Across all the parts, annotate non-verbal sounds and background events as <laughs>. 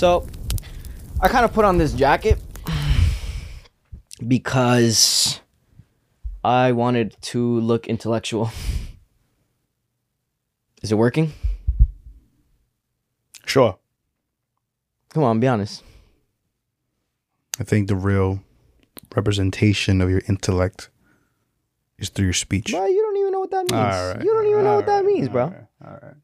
So, I kind of put on this jacket because I wanted to look intellectual. <laughs> Is it working? Sure. Come on, be honest. I think the real representation of your intellect is through your speech. Bro, you don't even know what that means. Right. You don't even know what that All right. means, bro. All right. All right.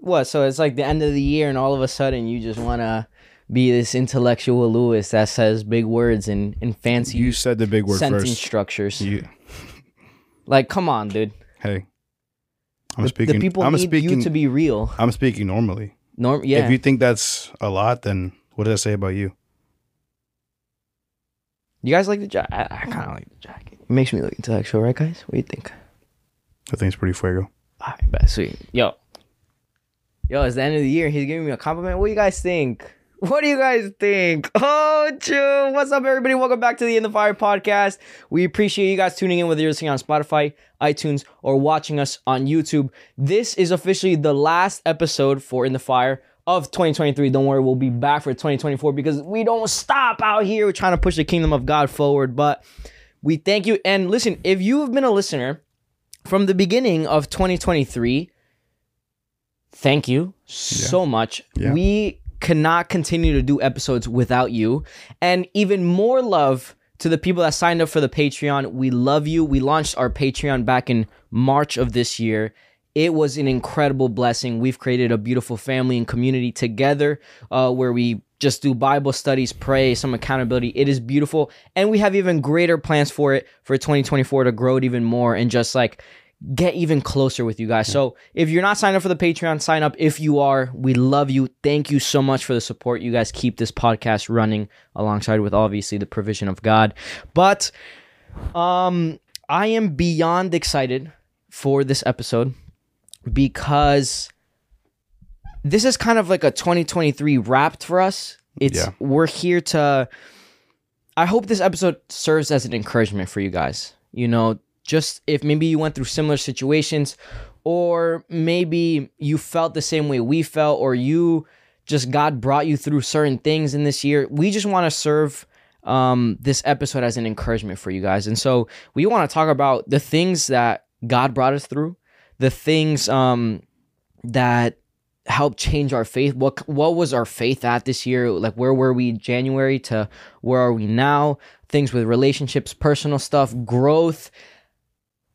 What? So it's like the end of the year, and all of a sudden you just want to be this intellectual Lewis that says big words and, and fancy You said the big word sentence first. structures. You, Like, come on, dude. hey, I'm The, speaking. the people I'm need speaking. you to be real. I'm speaking normally. Norm, yeah. If you think that's a lot, then what does that say about you? You guys like the jacket? I, I kind of like the jacket. It makes me look intellectual, right, guys? What do you think? I think it's pretty fuego. All right, bet. Sweet. Yo. Yo, it's the end of the year. He's giving me a compliment. What do you guys think? <laughs> What do you guys think? <laughs> Oh, true. What's up, everybody? Welcome back to the In the Fire podcast. We appreciate you guys tuning in, whether you're listening on Spotify, iTunes, or watching us on YouTube. This is officially the last episode for In the Fire of 2023. Don't worry, we'll be back for 2024 because we don't stop out here. We're trying to push the kingdom of God forward. But we thank you. And listen, if you have been a listener, from the beginning of 2023 thank you so much. Yeah. we cannot continue to do episodes without you. And even more love to the people that signed up for the patreon. We love you. We launched our patreon back in march of this year. It was an incredible blessing. We've created a beautiful family and community together uh, where we just do bible studies pray some accountability. It is beautiful. And we have even greater plans for it for 2024 to grow it even more and just like get even closer with you guys. So if you're not signed up for the Patreon, sign up. If you are, we love you. Thank you so much for the support. You guys keep this podcast running alongside with obviously the provision of God. But um I am beyond excited for this episode because this is kind of like a 2023 wrapped for us. It's Yeah. we're here to I hope this episode serves as an encouragement for you guys. You know, just if maybe you went through similar situations or maybe you felt the same way we felt or you just God brought you through certain things in this year. We just want to serve um, this episode as an encouragement for you guys. And so we want to talk about the things that God brought us through, the things um, that helped change our faith. What what was our faith at this year? Like where were we January to where are we now? Things with relationships, personal stuff, growth.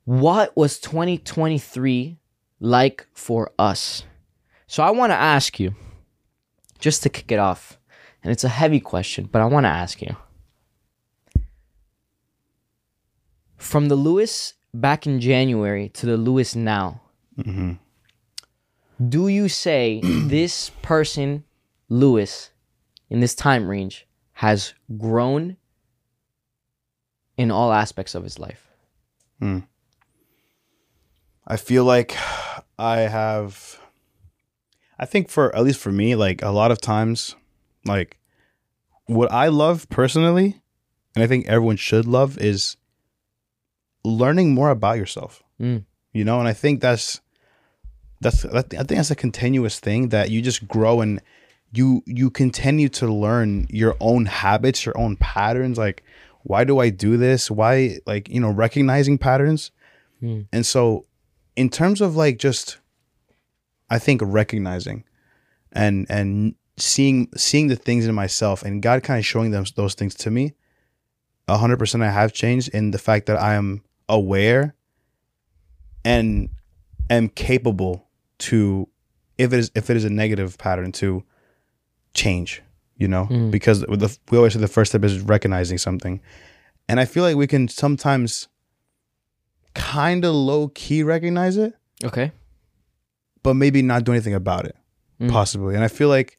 What was 2023 like for us? So I want to ask you just to kick it off. And it's a heavy question, but I want to ask you. From the Lewis back in January to the Lewis now, hmm do you say <clears throat> this person, Lewis, in this time range, has grown in all aspects of his life? I feel like I have. I think for at least for me, like a lot of times, like what I love personally, and I think everyone should love is learning more about yourself. Mm. You know, and I think that's that's that, I think that's a continuous thing that you just grow and you you continue to learn your own habits, your own patterns. Like, why do I do this? Why, like, you know, recognizing patterns. Mm. And so, in terms of like just, I think recognizing, and and seeing seeing the things in myself, and God kind of showing them those things to me. A hundred percent, I have changed in the fact that I am aware, and am capable to, if it is if it is a negative pattern, to change. You know, Mm. because the, we always say the first step is recognizing something, and I feel like we can sometimes kind of low key recognize it, Okay. but maybe not do anything about it, Mm. possibly. And I feel like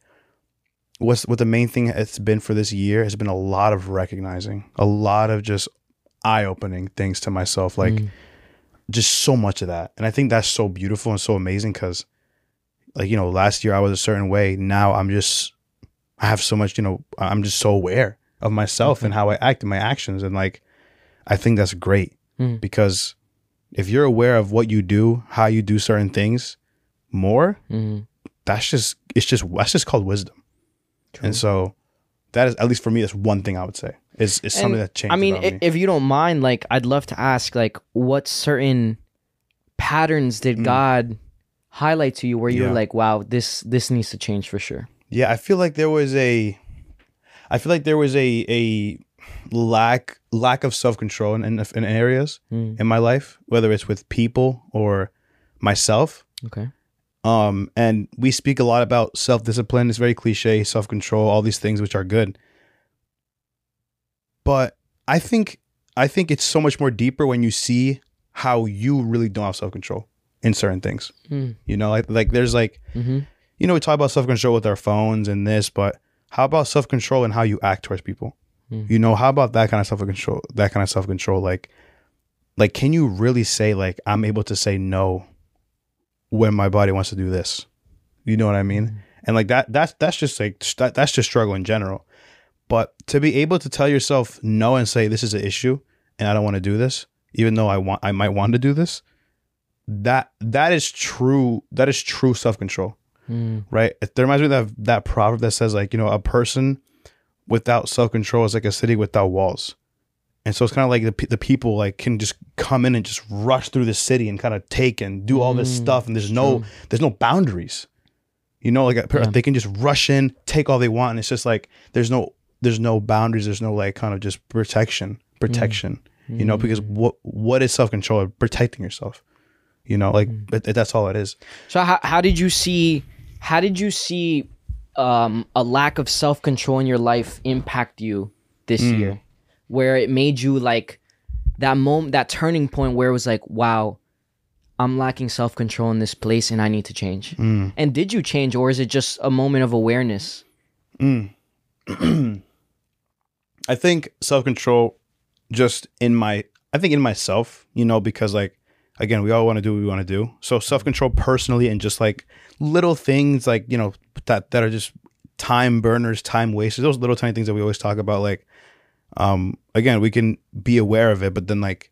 what's what the main thing it's been for this year has been a lot of recognizing, a lot of just eye opening things to myself, like Mm. just so much of that. And I think that's so beautiful and so amazing because, like you know, last year I was a certain way. Now I'm just I have so much, you know, I'm just so aware of myself and how I act and my actions, and like I think that's great Mm. because if you're aware of what you do, how you do certain things more, Mhm. that's just it's just that's just called wisdom. And so that is at least for me that's one thing I would say. Is is something that changed I mean, me. if you don't mind, like, I'd love to ask, like, what certain patterns did God highlight to you where you Mm. Yeah. were like, wow, this this needs to change for sure? Yeah, I feel like there was a I feel like there was a a lack lack of self-control in in, in areas Mm. in my life, whether it's with people or myself. Okay. Um and we speak a lot about self-discipline, it's very cliche, self-control, all these things which are good. But I think I think it's so much more deeper when you see how you really don't have self-control in certain things. Mm. You know, like like there's like Mm-hmm. you know, we talk about self control with our phones and this, but how about self control and how you act towards people? Mm. You know, how about that kind of self control? That kind of self control, like, like, can you really say like I'm able to say no when my body wants to do this? You know what I mean? And like that, that's that's just like that, that's just struggle in general. But to be able to tell yourself no and say this is an issue and I don't want to do this, even though I want I might want to do this, that that is true. That is true self control Mm. right? It reminds me of that, that proverb that says like, you know, a person without self-control is like a city without walls. And so it's kind of like the, the people like can just come in and just rush through the city and kind of take and do all this Mm, stuff and there's no there's no boundaries. You know, like Yeah. they can just rush in, take all they want and it's just like there's no there's no boundaries, there's no like kind of just protection, protection. You know, because Mm. what what is self-control? Protecting yourself. You know, like Mm. that's all it is. So how how did you see how did you see um, a lack of self control in your life impact you this Mm. year, where it made you like that moment, that turning point where it was like, wow, I'm lacking self control in this place and I need to change. Mm. And did you change, or is it just a moment of awareness? <clears throat> I think self control, just in my, I think in myself, you know, because like, again, we all want to do what we want to do. So self control personally, and just like little things, like you know, that that are just time burners, time wasters. Those little tiny things that we always talk about. Like, um, again, we can be aware of it, but then like,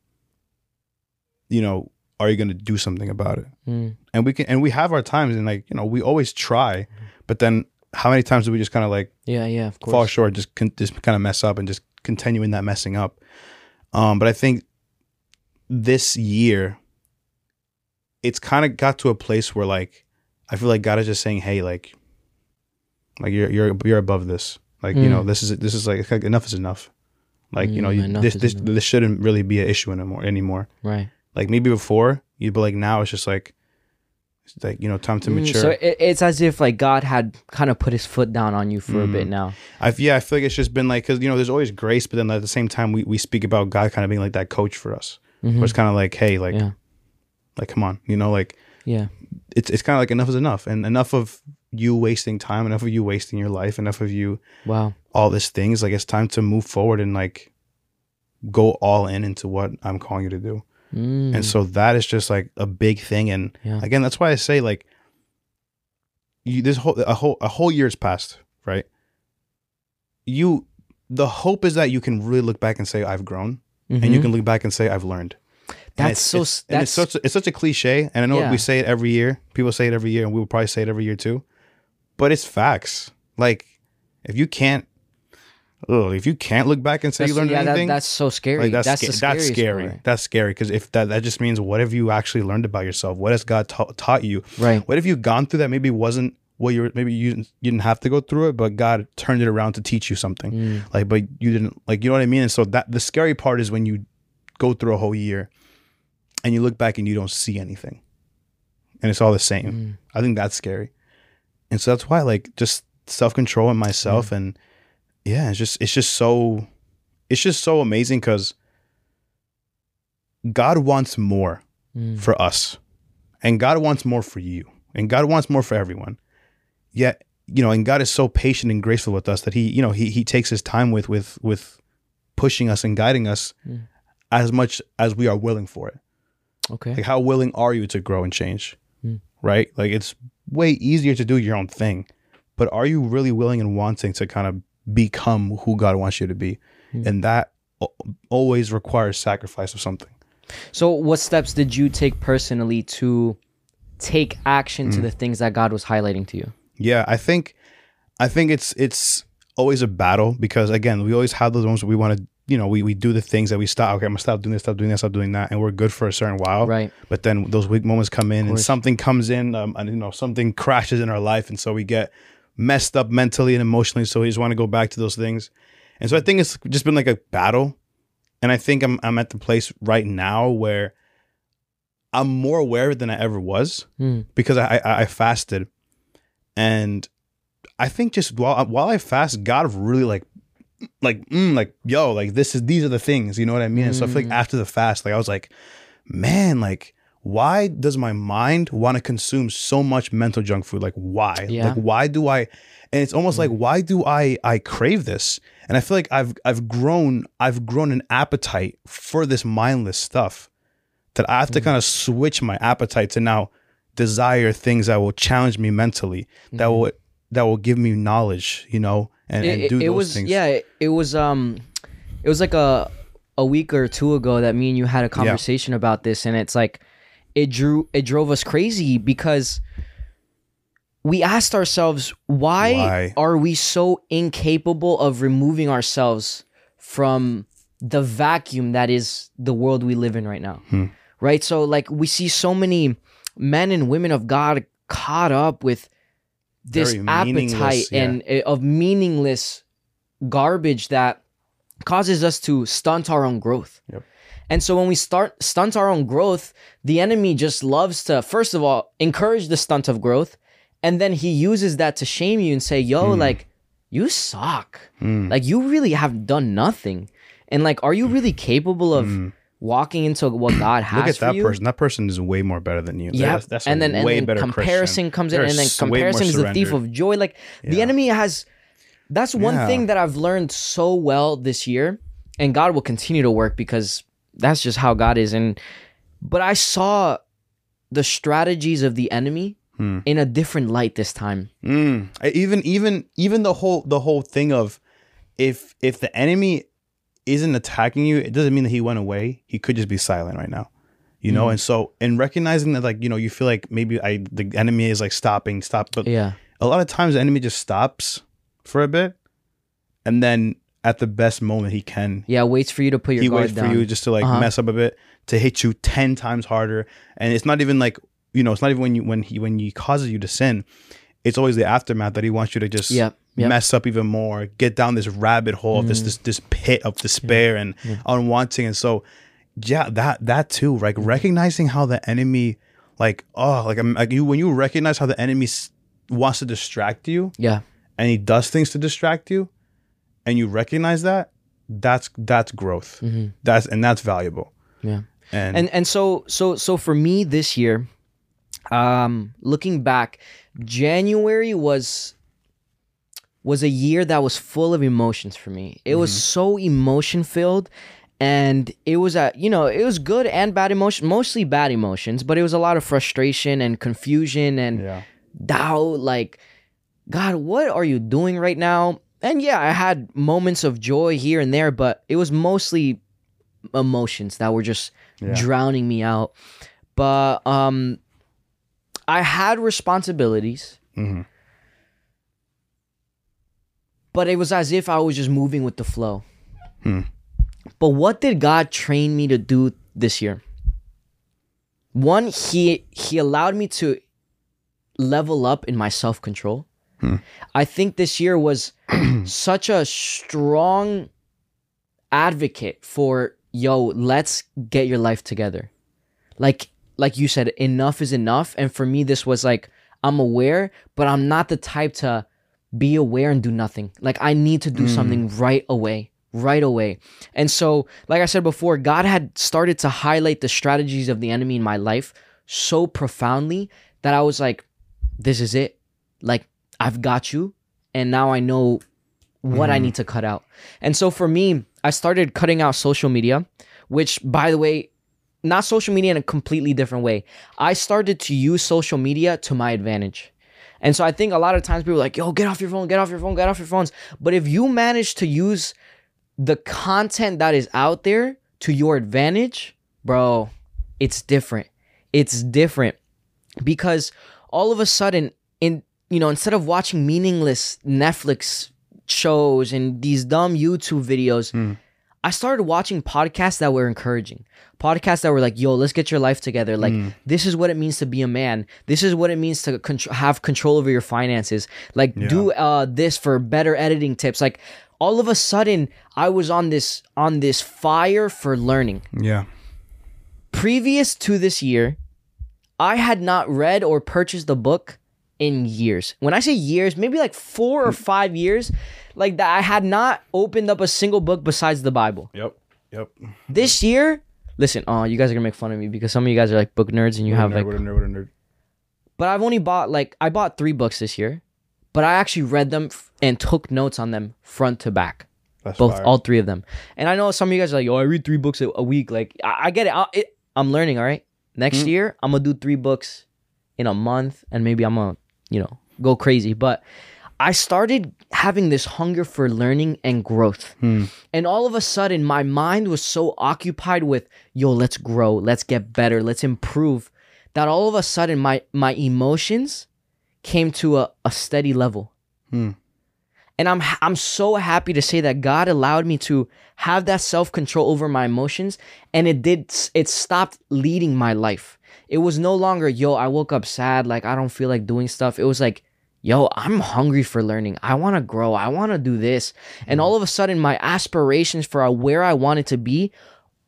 you know, are you going to do something about it? Mm. And we can, and we have our times, and like, you know, we always try, but then how many times do we just kind of like Yeah, yeah, of course. fall short, just con- just kind of mess up and just continue in that messing up. Um, but I think this year, it's kind of got to a place where like I feel like God is just saying, "Hey, like, like you're you're you're above this. Like you know Mm. this is this is like, like enough is enough. Like you know Mm, you, this this enough. this shouldn't really be an issue anymore anymore. Right. Like maybe before you, but like now it's just like it's like you know time to Mm, mature. So it, it's as if like God had kind of put his foot down on you for a Mm. bit now. I yeah, I feel like it's just been like because you know there's always grace, but then at the same time we, we speak about God kind of being like that coach for us. Mhm. Where it's kind of like, hey, like, Yeah. Like come on, you know, like Yeah. it's it's kind of like enough is enough, and enough of you wasting time, enough of you wasting your life, enough of you Wow. all these things. Like it's time to move forward and like go all in into what I'm calling you to do. Mm. And so that is just like a big thing. And Yeah. again, that's why I say like you this whole a whole a whole year's passed, right? You the hope is that you can really look back and say I've grown, and you Mhm. can look back and say I've learned. That's it's- so. it's- That's it's such a, it's such a cliche, and I know Yeah. we say it every year. People say it every year, and we will probably say it every year too. But it's facts. Like if you can't, ugh, if you can't look back and say you learned yeah, that- anything, that's so scary. like that's that's sca- the that's scary. That's scary because if that that just means what have you actually learned about yourself? What has God ta- taught you? Right. What have you gone through that maybe wasn't what you were maybe you didn't, you didn't have to go through it, but God turned it around to teach you something. Mm. Like, but you didn't like you know what I mean. And so that the scary part is when you go through a whole year and you look back and you don't see anything, and it's all the same. Mm. I think that's scary, and so that's why like just self control in myself and yeah, it's just it's just so it's just so amazing because God wants more Mm. for us. And God wants more for you. And God wants more for everyone. Yet, you know, and God is so patient and graceful with us that he, you know, he he takes his time with with with pushing us and guiding us Mm. as much as we are willing for it. Okay. Like how willing are you to grow and change? Mm. Right? Like it's way easier to do your own thing. But are you really willing and wanting to kind of become who God wants you to be? Mm. And that al- always requires sacrifice of something. So, what steps did you take personally to take action Mm. to the things that God was highlighting to you? Yeah, I think I think it's it's always a battle because again, we always have those moments where we want to, you know, we, we do the things that we stop. Okay, I'm gonna stop doing this, stop doing this, stop doing that, and we're good for a certain while. Right. But then those weak moments come in, and something comes in, um, and you know, something crashes in our life, and so we get messed up mentally and emotionally. So we just want to go back to those things, and so I think it's just been like a battle, and I think I'm I'm at the place right now where I'm more aware than I ever was Hmm. because I, I I fasted, and I think just while while I fast, God really like like mm, like yo like this is these are the things you know what I mean. And so I feel like Mm. after the fast, like I was like, man, like why does my mind want to consume so much mental junk food? Like why? Yeah. Like why do I? And it's almost like why do I I crave this? And I feel like I've I've grown I've grown an appetite for this mindless stuff that I have to kind of switch my appetite to now desire things that will challenge me mentally, that will that will give me knowledge, you know, and, and it, do it those was things. yeah it, it was um it was like a a week or two ago that me and you had a conversation about this and it's like it drew it drove us crazy because we asked ourselves why, Why? are we so incapable of removing ourselves from the vacuum that is the world we live in right now Hmm. right so like we see so many men and women of god caught up with this appetite yeah. and uh, of meaningless garbage that causes us to stunt our own growth. Yep. And so when we start stunt our own growth, the enemy just loves to first of all encourage the stunt of growth, and then he uses that to shame you and say, "Yo, Hmm. like you suck. Like you really have done nothing." And like, are you really capable of walking into what <clears throat> God has. Look at that you? person. That person is way more better than you. Yeah, that's, that's and then and way then better comparison Christian. comes in, They're and then s- way more comparison is the thief of joy. Like the enemy has. That's one Yeah. thing that I've learned so well this year, and God will continue to work because that's just how God is. And but I saw the strategies of the enemy Hmm. in a different light this time. Mm. Even even even the whole the whole thing of if if the enemy isn't attacking you, it doesn't mean that he went away. He could just be silent right now. You know, Mm. and so in recognizing that like, you know, you feel like maybe I the enemy is like stopping, stop, but Yeah, a lot of times the enemy just stops for a bit and then at the best moment he can yeah. Waits for you to put your he waits for you just to like Uh-huh. mess up a bit to hit you 10 times harder and it's not even like you know it's not even when you when he when he causes you to sin it's always the aftermath that he wants you to just Yep, yep. mess up even more get down this rabbit hole of this Mm. this this pit of despair and unwanting and so yeah that that too like Mm-hmm. recognizing how the enemy like oh like, I'm- like you when you recognize how the enemy wants to distract you yeah, and he does things to distract you and you recognize that that's that's growth Mhm. that's and that's valuable yeah. and, and and so so so for me this year um looking back january was was a year that was full of emotions for me. It was so emotion filled and it was a you know it was good and bad emotion mostly bad emotions but it was a lot of frustration and confusion and yeah. doubt like god what are you doing right now? And yeah i had moments of joy here and there but it was mostly emotions that were just Yeah. drowning me out. But um i had responsibilities. Hmm but it was as if i was just moving with the flow. Hmm. but what did god train me to do this year? One he he allowed me to level up in my self-control. Hmm. i think this year was <clears throat> such a strong advocate for yo let's get your life together. Like like you said enough is enough. And for me this was like i'm aware but i'm not the type to be aware and do nothing like i need to do mm. something right away right away and so like i said before god had started to highlight the strategies of the enemy in my life so profoundly that i was like this is it like i've got you and now i know what I mm-hmm. need to cut out. And so for me, I started cutting out social media, which by the way, not social media in a completely different way. I started to use social media to my advantage. And so I think a lot of times people are like, yo, get off your phone, get off your phone, get off your phones. But if you manage to use the content that is out there to your advantage, bro, it's different. It's different because all of a sudden in you know, instead of watching meaningless Netflix shows and these dumb YouTube videos, Mm. I started watching podcasts that were encouraging. Podcasts that were like, yo, let's get your life together. Like, Mm. this is what it means to be a man. This is what it means to contr- have control over your finances. Like, Yeah. do uh, this for better editing tips. Like, all of a sudden, I was on this on this fire for learning. Yeah. Previous to this year, I had not read or purchased a book in years. When I say years, maybe like four or five years, like that I had not opened up a single book besides the Bible. Yep. Yep. This year, listen, oh, you guys are gonna make fun of me because some of you guys are like book nerds and you have like what a nerd, what a nerd. but I've only bought like I bought three books this year, but I actually read them f- and took notes on them front to back, That's both fire. all three of them. And I know some of you guys are like, "Oh, I read three books a, a week." Like I, I get it. I, it. I'm learning. All right. Next Mm. year, I'm gonna do three books in a month, and maybe I'm gonna, you know, go crazy. But I started having this hunger for learning and growth. Hmm. And all of a sudden, my mind was so occupied with, yo, let's grow, let's get better, let's improve, that all of a sudden my my emotions came to a, a steady level. Hmm. And I'm I'm so happy to say that God allowed me to have that self-control over my emotions and it did it stopped leading my life. It was no longer, yo, I woke up sad, like I don't feel like doing stuff. It was like, yo, I'm hungry for learning. I want to grow. I want to do this. And all of a sudden, my aspirations for where I wanted to be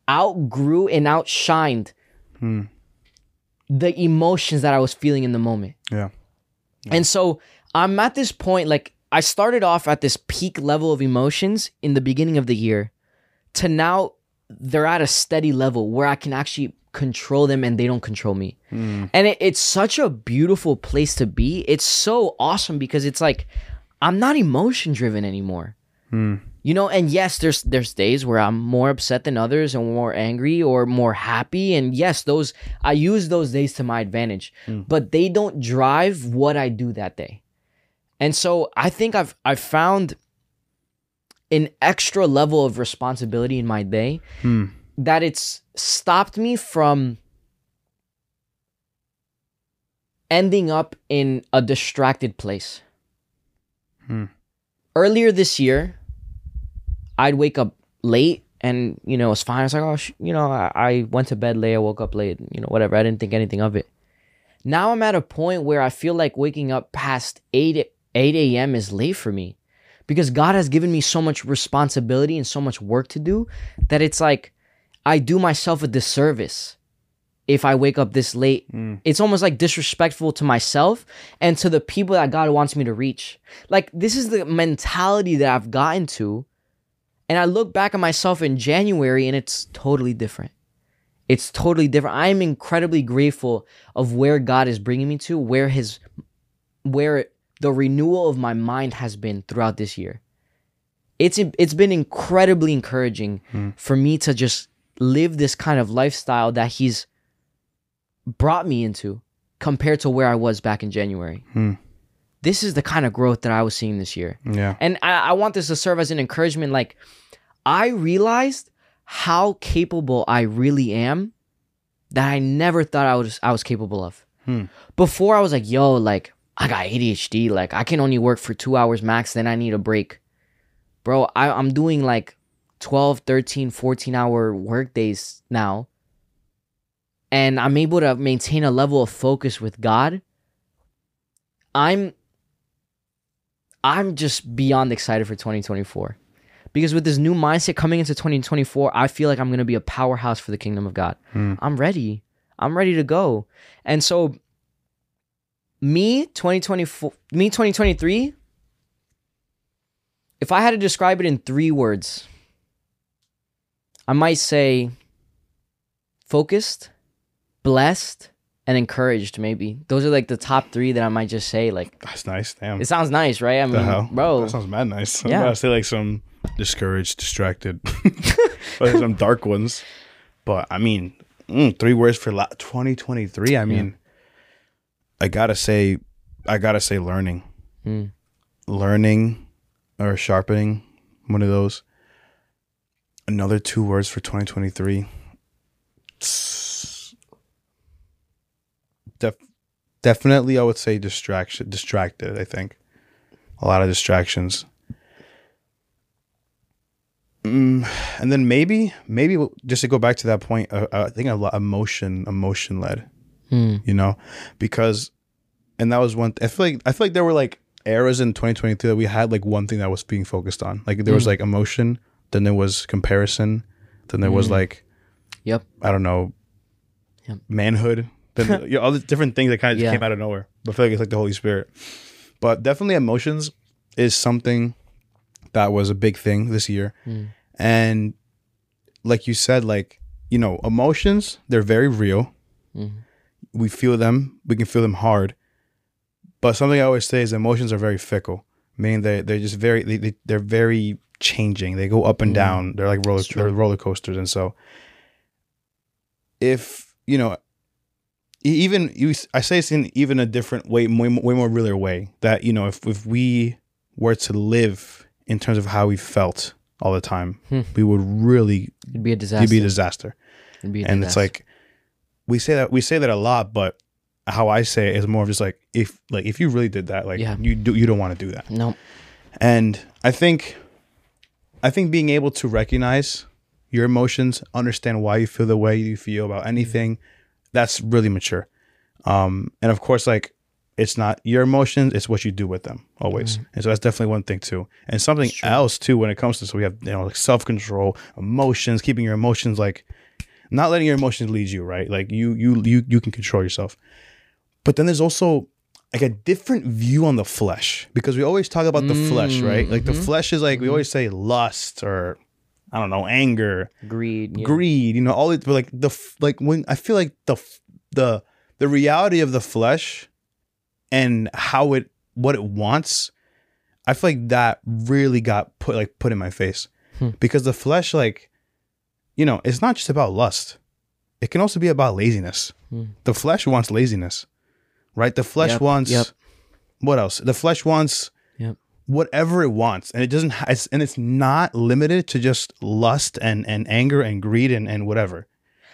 outgrew and outshined Hmm. the emotions that I was feeling in the moment. Yeah. And so I'm at this point, like, I started off at this peak level of emotions in the beginning of the year to now they're at a steady level where I can actually control them and they don't control me. Hmm. And it, it's such a beautiful place to be. It's so awesome because it's like I'm not emotion driven anymore. Hmm. You know, and yes, there's there's days where I'm more upset than others and more angry or more happy. And yes, those I use those days to my advantage. But they don't drive what I do that day. And so I think I've I've found an extra level of responsibility in my day Hmm. That it's stopped me from ending up in a distracted place. Hmm. Earlier this year, I'd wake up late and, you know, it's fine. I was like, oh, sh- you know, I-, I went to bed late, I woke up late, you know, whatever. I didn't think anything of it. Now I'm at a point where I feel like waking up past 8, 8 a.m. is late for me because God has given me so much responsibility and so much work to do that it's like I do myself a disservice if I wake up this late. Hmm. It's almost like disrespectful to myself and to the people that God wants me to reach. Like this is the mentality that I've gotten to. And I look back at myself in January and it's totally different. It's totally different. I am incredibly grateful of where God is bringing me to, where his where the renewal of my mind has been throughout this year. It's it's been incredibly encouraging Hmm. for me to just live this kind of lifestyle that he's brought me into compared to where I was back in January. Hmm. This is the kind of growth that I was seeing this year. Yeah. And I, I want this to serve as an encouragement. Like, I realized how capable I really am that I never thought I was I was capable of. Hmm. Before I was like, yo, like I got ADHD. Like I can only work for two hours max, then I need a break. Bro, I, I'm doing like 12, 13, 14 hour work days now. And I'm able to maintain a level of focus with God. I'm I'm just beyond excited for 2024. Because with this new mindset coming into 2024, I feel like I'm going to be a powerhouse for the kingdom of God. Hmm. I'm ready. I'm ready to go. And so me 2024 me 2023 if I had to describe it in 3 words, I might say focused, blessed, and encouraged maybe. Those are like the top 3 that I might just say like That's nice. Damn. it sounds nice, right? I the mean, hell? bro, That sounds mad nice. I was Yeah. say like some discouraged, distracted, <laughs> but some dark ones. But I mean, mm, three words for la- 2023. I mean, I gotta say, I gotta say, learning, Mm. learning, or sharpening. One of those. Another two words for 2023. Def- definitely I would say distraction distracted, I think. A lot of distractions. Mm, and then maybe maybe just to go back to that point, uh, uh, I think a lot emotion emotion led, Hmm. you know, because and that was one. I feel like I feel like there were like eras in 2022 that we had like one thing that was being focused on. Like there was Mm. like emotion, then there was comparison, then there was Mm. like Yep. I don't know, Yep. manhood, then you <laughs> know, all the different things that kind of just Yeah. came out of nowhere. But I feel like it's like the Holy Spirit. But definitely emotions is something that was a big thing this year. Mm. And like you said, like, you know, emotions, they're very real. Mhm. We feel them, we can feel them hard. But something I always say is emotions are very fickle, meaning they they're just very they, they they're very changing. They go up and Mm. down. They're like roller they're roller coasters. And so if you know even you I say it's in even a different way, way, way more realer way that you know if if we were to live in terms of how we felt all the time, Hmm. we would really It'd be a disaster. you'd be a disaster. It'd be a And it's like we say that we say that a lot, but how I say it is more of just like if like if you really did that, like Yeah. you do you don't want to do that. no. And I think I think being able to recognize your emotions, understand why you feel the way you feel about anything, that's really mature. Um, and of course, like it's not your emotions, it's what you do with them always. And so that's definitely one thing too. And something else too when it comes to so we have you know like self control, emotions, keeping your emotions like not letting your emotions lead you, right? Like you you you you can control yourself. But then there's also like a different view on the flesh because we always talk about the flesh, right? Like the Mhm. flesh is like we always say lust or I don't know, anger, Greed. yeah. greed, you know, all it but like the like when I feel like the the the reality of the flesh and how it what it wants, I feel like that really got put like put in my face. Hmm. Because the flesh like you know, it's not just about lust. It can also be about laziness. Hmm. The flesh wants laziness. Right? The flesh Yep, wants yep. what else? The flesh wants Yep. whatever it wants and it doesn't it's, and it's not limited to just lust and and anger and greed and and whatever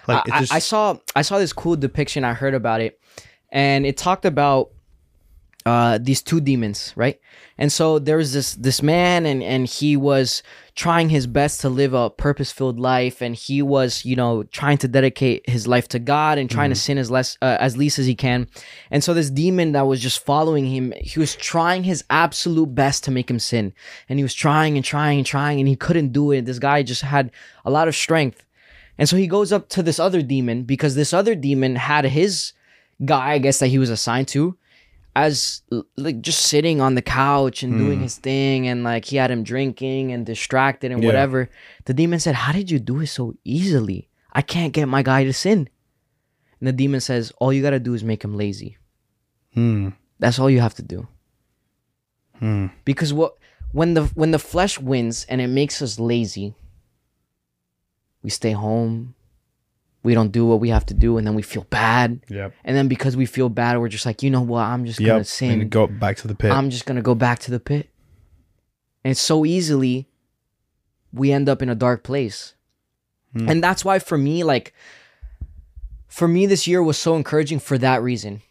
like I, it just I saw I saw this cool depiction. I heard about it, and it talked about uh, these two demons, right? And so there was this this man, and and he was trying his best to live a purpose filled life, and he was you know trying to dedicate his life to God and trying to sin as less uh, as least as he can. And so this demon that was just following him, he was trying his absolute best to make him sin, and he was trying and trying and trying, and he couldn't do it. This guy just had a lot of strength. And so he goes up to this other demon because this other demon had his guy, I guess, that he was assigned to, as like just sitting on the couch and doing Hmm. his thing. And like he had him drinking and distracted and Yeah. whatever. The demon said, How did you do it so easily? I can't get my guy to sin. And the demon says, All you got to do is make him lazy. hmm, That's all you have to do. hmm. Because what when the when the flesh wins and it makes us lazy, we stay home. We don't do what we have to do, and then we feel bad. yep And then because we feel bad, we're just like, you know what? I'm just gonna yep sin. and go back to the pit I'm just gonna go back to the pit. And so easily, we end up in a dark place. Hmm. And that's why, for me, like, for me, this year was so encouraging for that reason.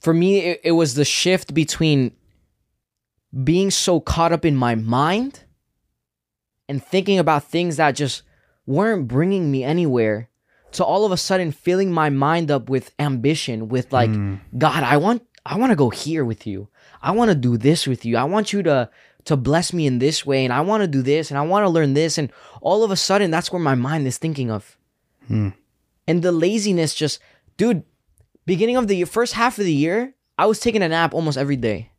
For me, it, it was the shift between being so caught up in my mind and thinking about things that just weren't bringing me anywhere to all of a sudden filling my mind up with ambition with like Hmm. God, I want I want to go here with you. I want to do this with you. I want you to to bless me in this way and I want to do this and I want to learn this and all of a sudden that's where my mind is thinking of. Hmm. And the laziness just dude, beginning of the year, first half of the year, I was taking a nap almost every day.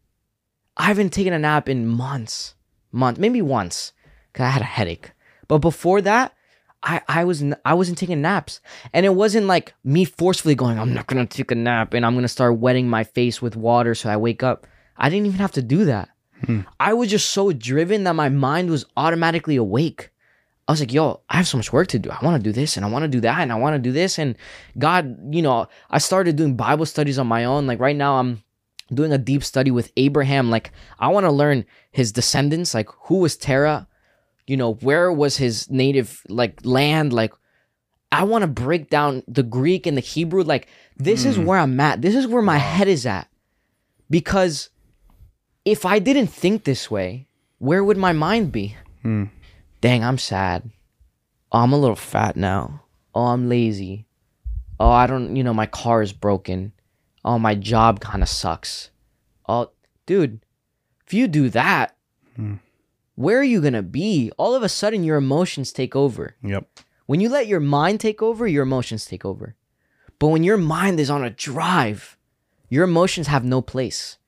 I haven't taken a nap in months. Month, maybe once cuz I had a headache. But before that, I, I was n- I wasn't taking naps, and it wasn't like me forcefully going. I'm not gonna take a nap, and I'm gonna start wetting my face with water so I wake up. I didn't even have to do that. Hmm. I was just so driven that my mind was automatically awake. I was like, yo, I have so much work to do. I want to do this and I want to do that and I want to do this. And God, you know, I started doing Bible studies on my own. Like right now, I'm doing a deep study with Abraham. Like I want to learn his descendants. Like who was Terah? You know, where was his native like land? Like I want to break down the Greek and the Hebrew. Like, this is hmm. where I'm at. This is where my head is at. Because if I didn't think this way, where would my mind be? Hmm. Dang, I'm sad. Oh, I'm a little fat now. Oh, I'm lazy. Oh, I don't, you know, my car is broken. Oh, my job kind of sucks. Oh, dude, if you do that, hmm. Where are you going to be? All of a sudden, your emotions take over. Yep. When you let your mind take over, your emotions take over. But when your mind is on a drive, your emotions have no place.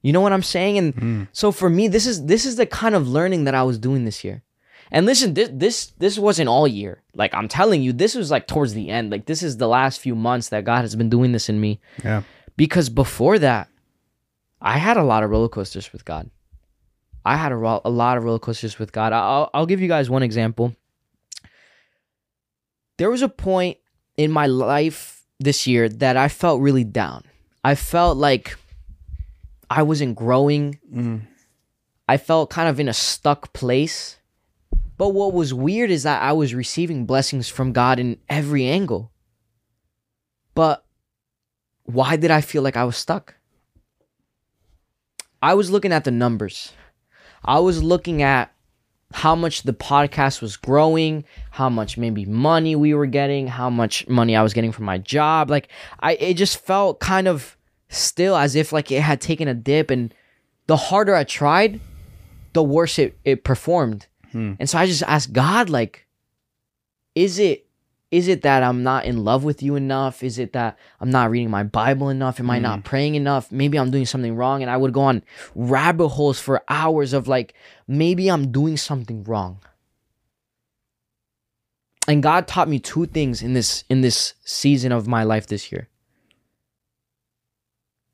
You know what I'm saying? And mm-hmm. so for me, this is this is the kind of learning that I was doing this year. And listen, this this this wasn't all year. Like I'm telling you, this was like towards the end. Like this is the last few months that God has been doing this in me. Yeah. Because before that, I had a lot of roller coasters with God. I had a, ro- a lot of roller coasters with God. I'll, I'll give you guys one example. There was a point in my life this year that I felt really down. I felt like I wasn't growing. Mm. I felt kind of in a stuck place. But what was weird is that I was receiving blessings from God in every angle. But why did I feel like I was stuck? I was looking at the numbers. I was looking at how much the podcast was growing, how much maybe money we were getting, how much money I was getting from my job. Like I it just felt kind of still as if like it had taken a dip and the harder I tried, the worse it, it performed. Hmm. And so I just asked God like is it is it that I'm not in love with you enough? Is it that I'm not reading my Bible enough? Am I not mm. praying enough? Maybe I'm doing something wrong. And I would go on rabbit holes for hours of like, maybe I'm doing something wrong. And God taught me two things in this in this season of my life this year.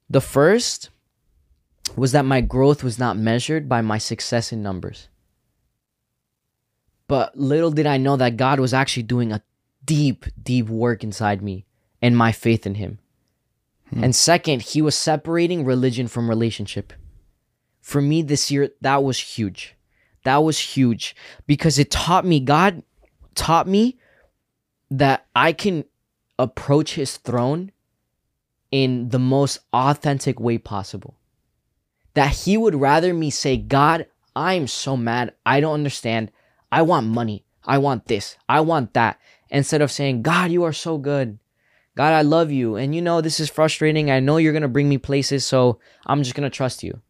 The first was that my growth was not measured by my success in numbers. But little did I know that God was actually doing a deep, deep work inside me and my faith in Him. Hmm. And second, He was separating religion from relationship. For me this year, that was huge. That was huge because it taught me, God taught me that I can approach His throne in the most authentic way possible. That He would rather me say, God, I am so mad. I don't understand. I want money. I want this. I want that. Instead of saying, God, you are so good. God, I love you. And you know, this is frustrating. I know you're going to bring me places. So I'm just going to trust you.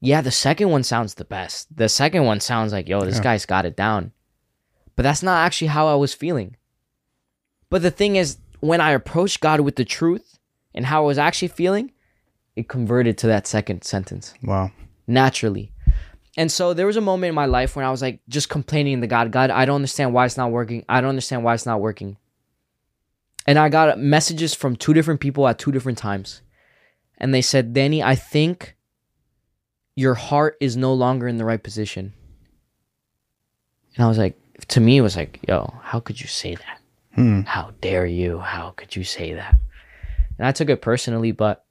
Yeah, the second one sounds the best. The second one sounds like, yo, this Yeah. guy's got it down. But that's not actually how I was feeling. But the thing is, when I approached God with the truth and how I was actually feeling, it converted to that second sentence Wow. naturally. And so there was a moment in my life when I was like just complaining to God, God, I don't understand why it's not working. I don't understand why it's not working. And I got messages from two different people at two different times. And they said, Danny, I think your heart is no longer in the right position. And I was like, to me, it was like, yo, how could you say that? Hmm. How dare you? How could you say that? And I took it personally, but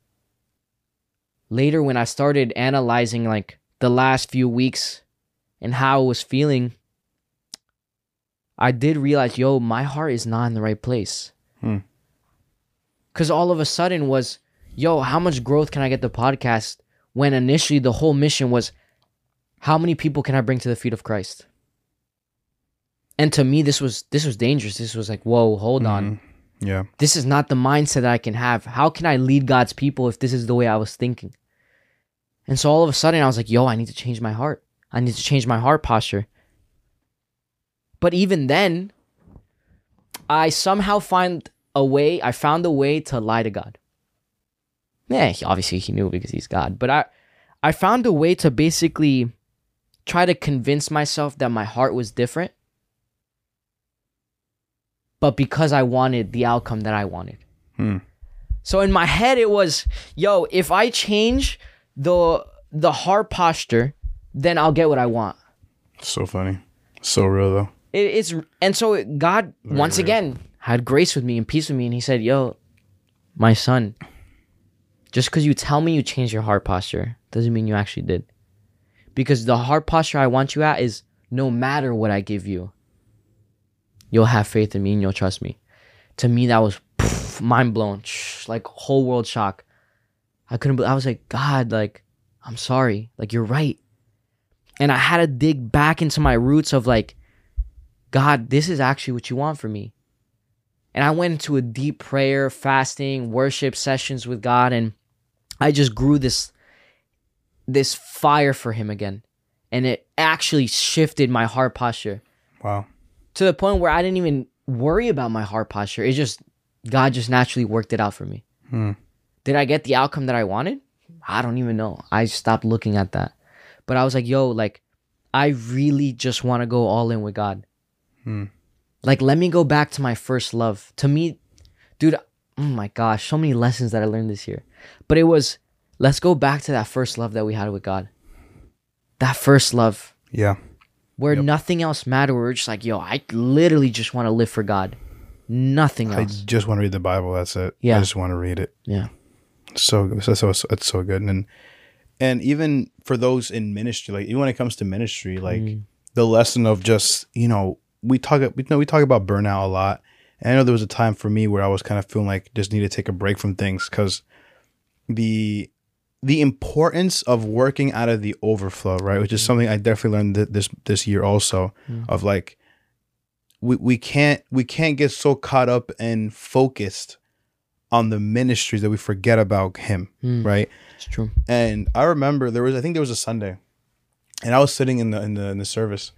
later when I started analyzing like the last few weeks and how I was feeling, I did realize, yo, my heart is not in the right place. Hmm. Cause all of a sudden was, yo, how much growth can I get the podcast? When initially the whole mission was, how many people can I bring to the feet of Christ? And to me, this was this was dangerous. This was like, whoa, hold on Yeah. this is not the mindset that I can have. How can I lead God's people if this is the way I was thinking? And so all of a sudden I was like, yo, I need to change my heart. I need to change my heart posture. But even then, I somehow find a way, I found a way to lie to God. Yeah, he, obviously he knew because he's God, but I I found a way to basically try to convince myself that my heart was different. But because I wanted the outcome that I wanted. Hmm. So in my head it was, yo, if I change the the heart posture, then I'll get what I want. So funny. So real though. It, it's and so God Very once real. again had grace with me and peace with me, and He said, "Yo, my son, just because you tell me you changed your heart posture doesn't mean you actually did. Because the heart posture I want you at is no matter what I give you, you'll have faith in me and you'll trust me. To me, that was poof, mind blown, Shh, like whole world shock. I couldn't. I was like, God, like, I'm sorry. Like, you're right. And I had to dig back into my roots of like, God, this is actually what you want for me. And I went into a deep prayer, fasting, worship sessions with God, and I just grew this this fire for Him again, and it actually shifted my heart posture Wow. to the point where I didn't even worry about my heart posture. It just God just naturally worked it out for me. Hmm. Did I get the outcome that I wanted? I don't even know. I stopped looking at that. But I was like, yo, like I really just want to go all in with God. Hmm. Like let me go back to my first love. To me, dude, oh my gosh, so many lessons that I learned this year. But it was let's go back to that first love that we had with God. That first love Yeah. where Yep. nothing else mattered. We're just like, yo, I literally just want to live for God. Nothing else. I just want to read the Bible. That's it. Yeah. I just want to read it. yeah. So so so so- it's so good. And and even for those in ministry, like even when it comes to ministry, like Mm. the lesson of just you know we talk we know we talk about burnout a lot. And I know there was a time for me where I was kind of feeling like just need to take a break from things because the the importance of working out of the overflow, right? Which is something I definitely learned th- this this year also Mm. of like we we can't we can't get so caught up and focused on the ministries that we forget about him, Mm. right? It's true. And I remember there was I think there was a Sunday, and I was sitting in the in the in the service,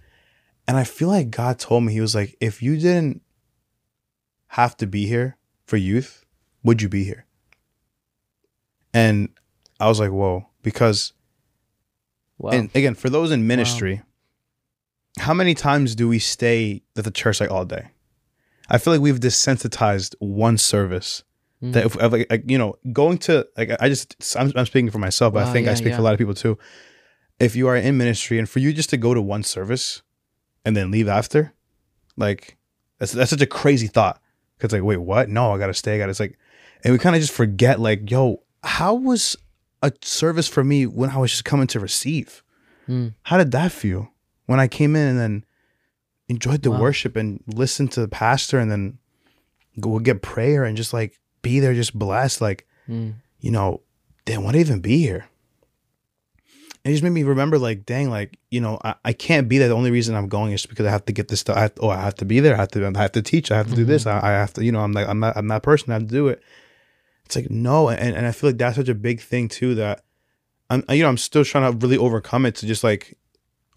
and I feel like God told me He was like, if you didn't have to be here for youth, would you be here? And I was like, whoa, because Wow. and again for those in ministry, how many times do we stay at the church like all day? I feel like we've desensitized one service Mm. that if, if, like, like, you know going to like I just I'm, I'm speaking for myself, but I Wow, think I yeah, speak for a lot of people too. If you are in ministry and for you just to go to one service and then leave after, like that's that's such a crazy thought. Cause like wait what? No, I gotta stay. I gotta. It's like, and we kind of just forget like yo, how was a service for me when I was just coming to receive? Mm. How did that feel when I came in and then enjoyed the Wow. worship and listened to the pastor and then go get prayer and just like be there, just blessed. Like, Mm. you know, damn, why even be here? It just made me remember, like, dang, like, you know, I, I can't be there. The only reason I'm going is because I have to get this stuff. I have, oh, I have to be there. I have to, I have to teach. I have to do this. I, I have to, you know, I'm like, I'm not, I'm that person. I have to do it. It's like no, and and I feel like that's such a big thing too that I'm, you know, I'm still trying to really overcome it to just like,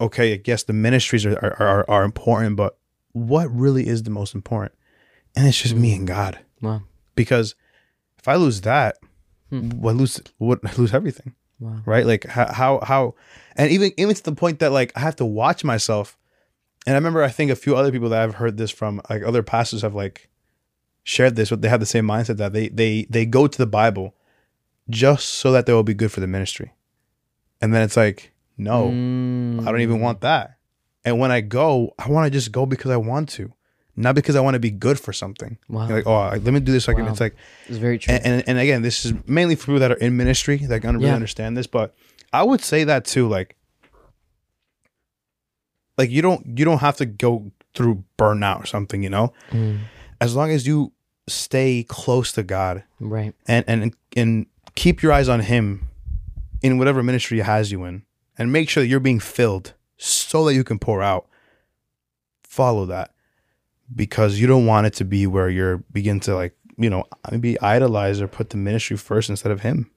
okay, I guess the ministries are are are, are important, but what really is the most important? And it's just me and God Wow. Because if I lose that, Hmm. I lose what I lose everything, Wow. right? Like how how how, and even even to the point that like I have to watch myself. And I remember I think a few other people that I've heard this from, like other pastors have like shared this, but they have the same mindset that they they they go to the Bible just so that they will be good for the ministry, and then it's like no, Mm. I don't even want that. And when I go, I want to just go because I want to, not because I want to be good for something. Wow. Like, oh, let me do this. So I can. It's like, It's very true. and, and and again, this is mainly for people that are in ministry that gonna really Yeah. understand this. But I would say that too, like, like you don't you don't have to go through burnout or something, you know. Mm. As long as you stay close to God Right. and and and keep your eyes on Him in whatever ministry He has you in, and make sure that you're being filled so that you can pour out. Follow that because you don't want it to be where you're begin to like you know maybe idolize or put the ministry first instead of Him.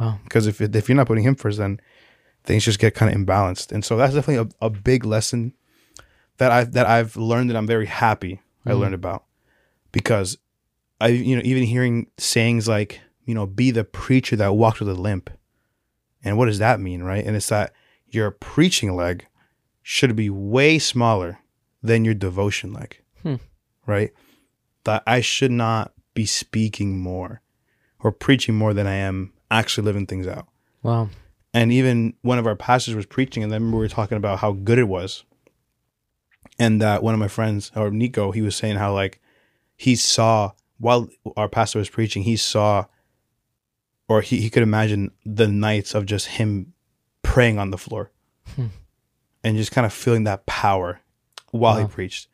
Wow. Because if if you're not putting Him first, then things just get kind of imbalanced. And so that's definitely a, a big lesson that I've that I've learned that I'm very happy I Mhm. learned about because I you know even hearing sayings like you know be the preacher that walks with a limp, and what does that mean, right? And it's that your preaching leg should be way smaller than your devotion leg. Right? That I should not be speaking more or preaching more than I am actually living things out. Wow. And even one of our pastors was preaching, and then we were talking about how good it was. And that one of my friends, or Nico, he was saying how like he saw while our pastor was preaching, he saw, or he, he could imagine the nights of just him praying on the floor Hmm. and just kind of feeling that power while he preached.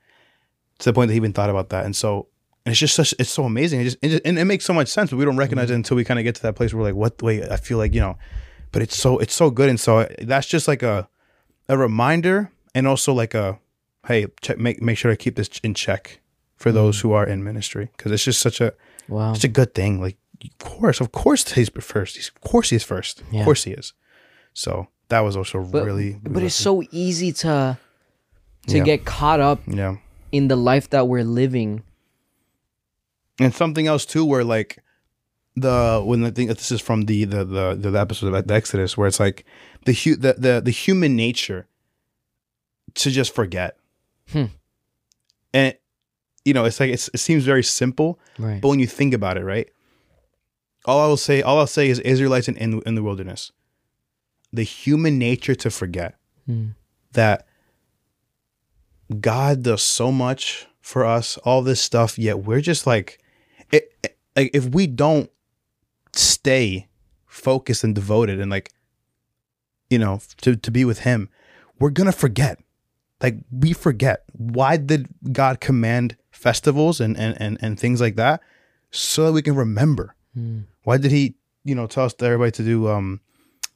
To the point that he even thought about that. And so, and it's just such, it's so amazing. It just, it just and it makes so much sense, but we don't recognize it mm-hmm. until we kind of get to that place where we're like, what? Wait, I feel like you know, but it's so, it's so good. And so uh, that's just like a, a reminder, and also like a, hey, check, make make sure I keep this in check for those mm. who are in ministry because it's just such a, Wow. such a good thing. Like, of course, of course, he's first. He's, of course, he's first. Yeah. Of course, he is. So that was also But, really, but it's so easy to to Yeah. get caught up yeah. In the life that we're living. and something else too where like the when I think this is from the the the, the episode about the Exodus where it's like the hu- the, the the human nature to just forget Hmm. and you know it's like it's, it seems very simple Right. but when you think about it right all I will say all I'll say is Israelites in in, in the wilderness the human nature to forget Hmm. that God does so much for us, all this stuff, yet we're just like, it, it- like if we don't stay focused and devoted and like, you know, to, to be with Him, we're gonna forget. Like we forget. Why did God command festivals and and and, and things like that? So that we can remember. Hmm. Why did He, you know, tell us everybody to do um,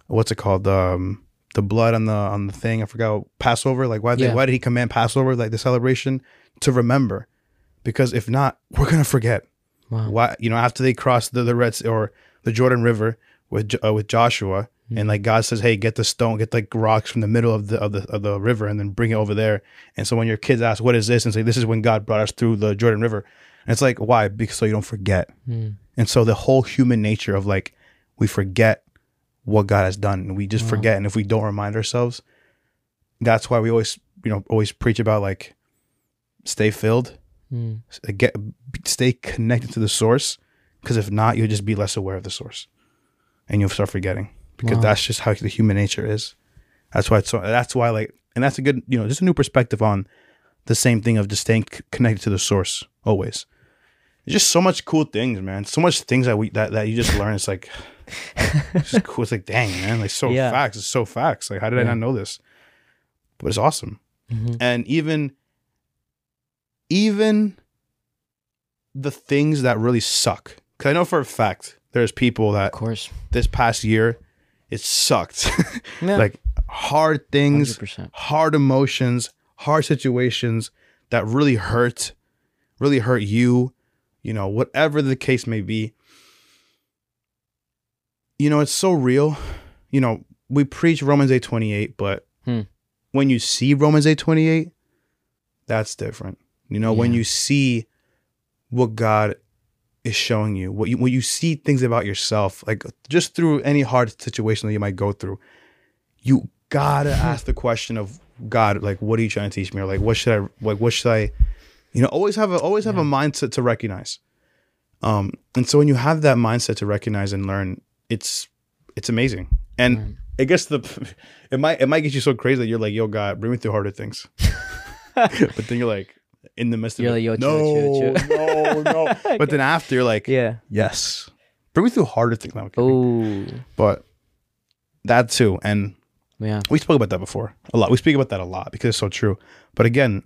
what's it called um the blood on the on the thing. I forgot Passover. Like why did Yeah. why did he command Passover like the celebration to remember? Because if not, we're gonna forget. Wow. Why you know after they crossed the the Red Sea or the Jordan River with uh, with Joshua and like God says, hey, get the stone, get like rocks from the middle of the of the of the river and then bring it over there. And so when your kids ask, what is this, and say this is when God brought us through the Jordan River, and it's like why? Because so you don't forget. Hmm. And so the whole human nature of like we forget what God has done and we just forget and if we don't remind ourselves that's why we always you know always preach about like stay filled Hmm. s- get stay connected to the source because if not you'll just be less aware of the source and you'll start forgetting because Wow. that's just how the human nature is that's why it's so that's why like and that's a good you know just a new perspective on the same thing of just staying c- connected to the source always there's just so much cool things man so much things that we that, that you just learn it's like it's cool it's like dang man like so Yeah. facts it's so facts like how did i not know this but it's awesome Mhm. and even even the things that really suck because i know for a fact there's people that Of course. this past year it sucked <laughs> Yeah. like hard things 100%. hard emotions hard situations that really hurt really hurt you you know whatever the case may be you know it's so real. You know we preach romans 8 28 but Hmm. when you see romans 8 28 that's different. You know when you see what god is showing you what you when you see things about yourself like just through any hard situation that you might go through you gotta <laughs> ask the question of god like what are you trying to teach me? Or like what should i like what should i you know always have a always have a mindset to recognize. Um and so when you have that mindset to recognize and learn it's it's amazing and Right. i guess the <laughs> it might it might get you so crazy that you're like yo god bring me through harder things <laughs> but then you're like in the midst of You're it, like, yo, no, chill, chill, chill. no, no. <laughs> But then after you're like, Yeah. yes, bring me through harder things. No, I'm kidding. Oh. But that too, and Yeah. we spoke about that before a lot. We speak about that a lot because it's so true. But again,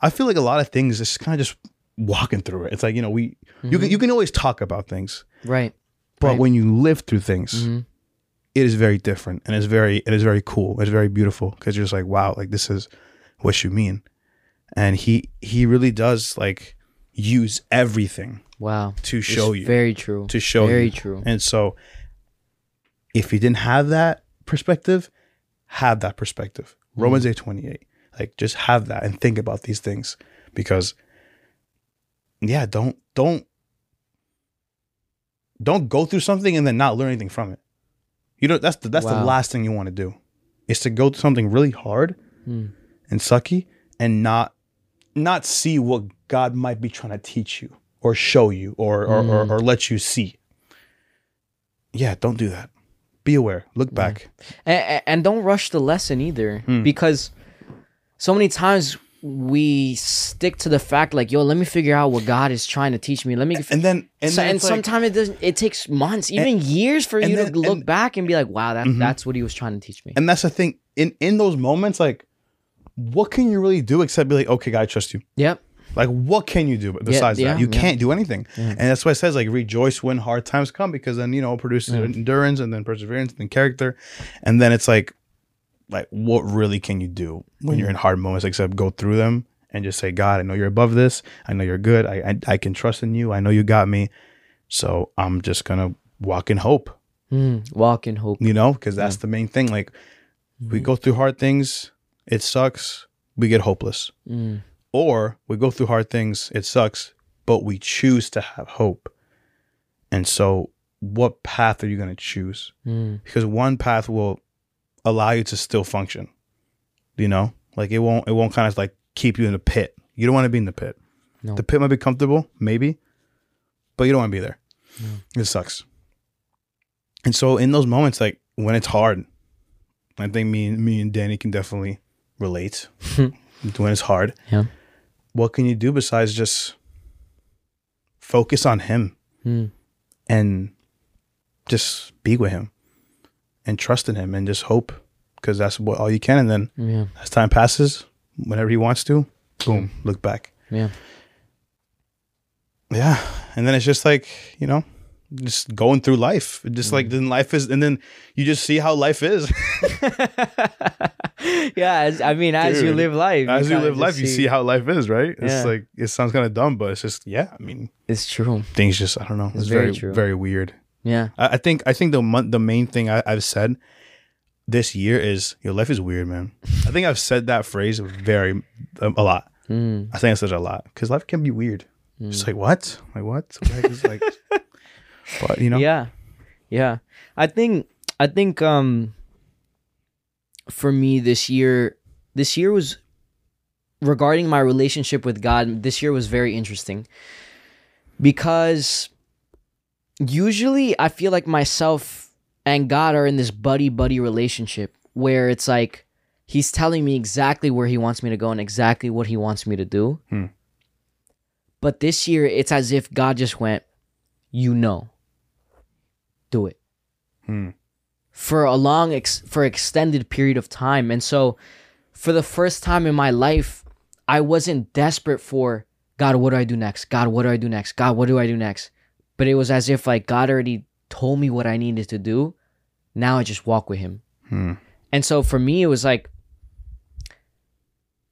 I feel like a lot of things is kind of just walking through it. It's like you know we you can mm-hmm. you can always talk about things, Right. But Right. when you live through things, Mhm. it is very different and it's very it is very cool. It's very beautiful because you're just like wow, like this is what you mean, and he he really does like use everything Wow. to It's show you Very true. to show Very you. true. And so if you didn't have that perspective, have that perspective. Mm-hmm. Romans 8 28. Like just have that and think about these things. Because yeah, don't don't don't go through something and then not learn anything from it. You know, that's the that's the last thing you want to do. Is to go through something really hard Hmm. and sucky and not not see what God might be trying to teach you or show you or or, or, Mm. or let you see. Yeah, don't do that. Be aware. Look back. and, and don't rush the lesson either Hmm. because so many times we stick to the fact like yo let me figure out what god is trying to teach me let me And then and, so, then and like- sometimes it doesn't it takes months even years for you then- to look and- back and be like wow that, Mhm. that's what he was trying to teach me and that's the thing. In in those moments, like, what can you really do except be like, okay, God, I trust you. yep Like, what can you do besides yeah, that? You yeah. can't do anything. And that's why it says, like, rejoice when hard times come, because then, you know, it produces endurance and then perseverance and then character. And then it's like, like, what really can you do when you're in hard moments except go through them and just say, God, I know you're above this. I know you're good. I, I, I can trust in you. I know you got me. So I'm just going to walk in hope. Mm, walk in hope. you know because that's the main thing. Like we go through hard things it sucks we get hopeless. Mm, or we go through hard things it sucks but we choose to have hope. And so what path are you going to choose? Mm, because one path will allow you to still function you know? Like it won't it won't kind of like keep you in the pit. You don't want to be in the pit. No. the pit might be comfortable maybe but you don't want to be there. It sucks. And so in those moments like when it's hard i think me and me and danny can definitely relate <laughs> when it's hard. Yeah. what can you do besides just focus on him mm, and just be with him and trust in him and just hope because that's what all you can and then yeah. as time passes whenever he wants to boom look back Yeah. yeah and then it's just like you know just going through life just Mm. like then life is and then you just see how life is <laughs> <laughs> yeah. As, I mean, as you live life, as you live life you see how life is right it's like it sounds kind of dumb but it's just yeah i mean It's true. things just i don't know it's, very very true. very weird Yeah. I, I think i think the mon- the main thing I, i've said this year is your life is weird man i think i've said that phrase very um, a lot Mm, i think i said it a lot because life can be weird it's like what like what the like <laughs> but you know Yeah. Yeah. I think I think um for me this year this year was regarding my relationship with God, this year was very interesting. Because usually I feel like myself and God are in this buddy buddy relationship where it's like he's telling me exactly where he wants me to go and exactly what he wants me to do. Hmm. But this year it's as if God just went, you know do it Hmm. for a long ex- for extended period of time and so for the first time in my life i wasn't desperate for god what do i do next god what do i do next god what do i do next but it was as if like god already told me what i needed to do now i just walk with him Hmm. and so for me it was like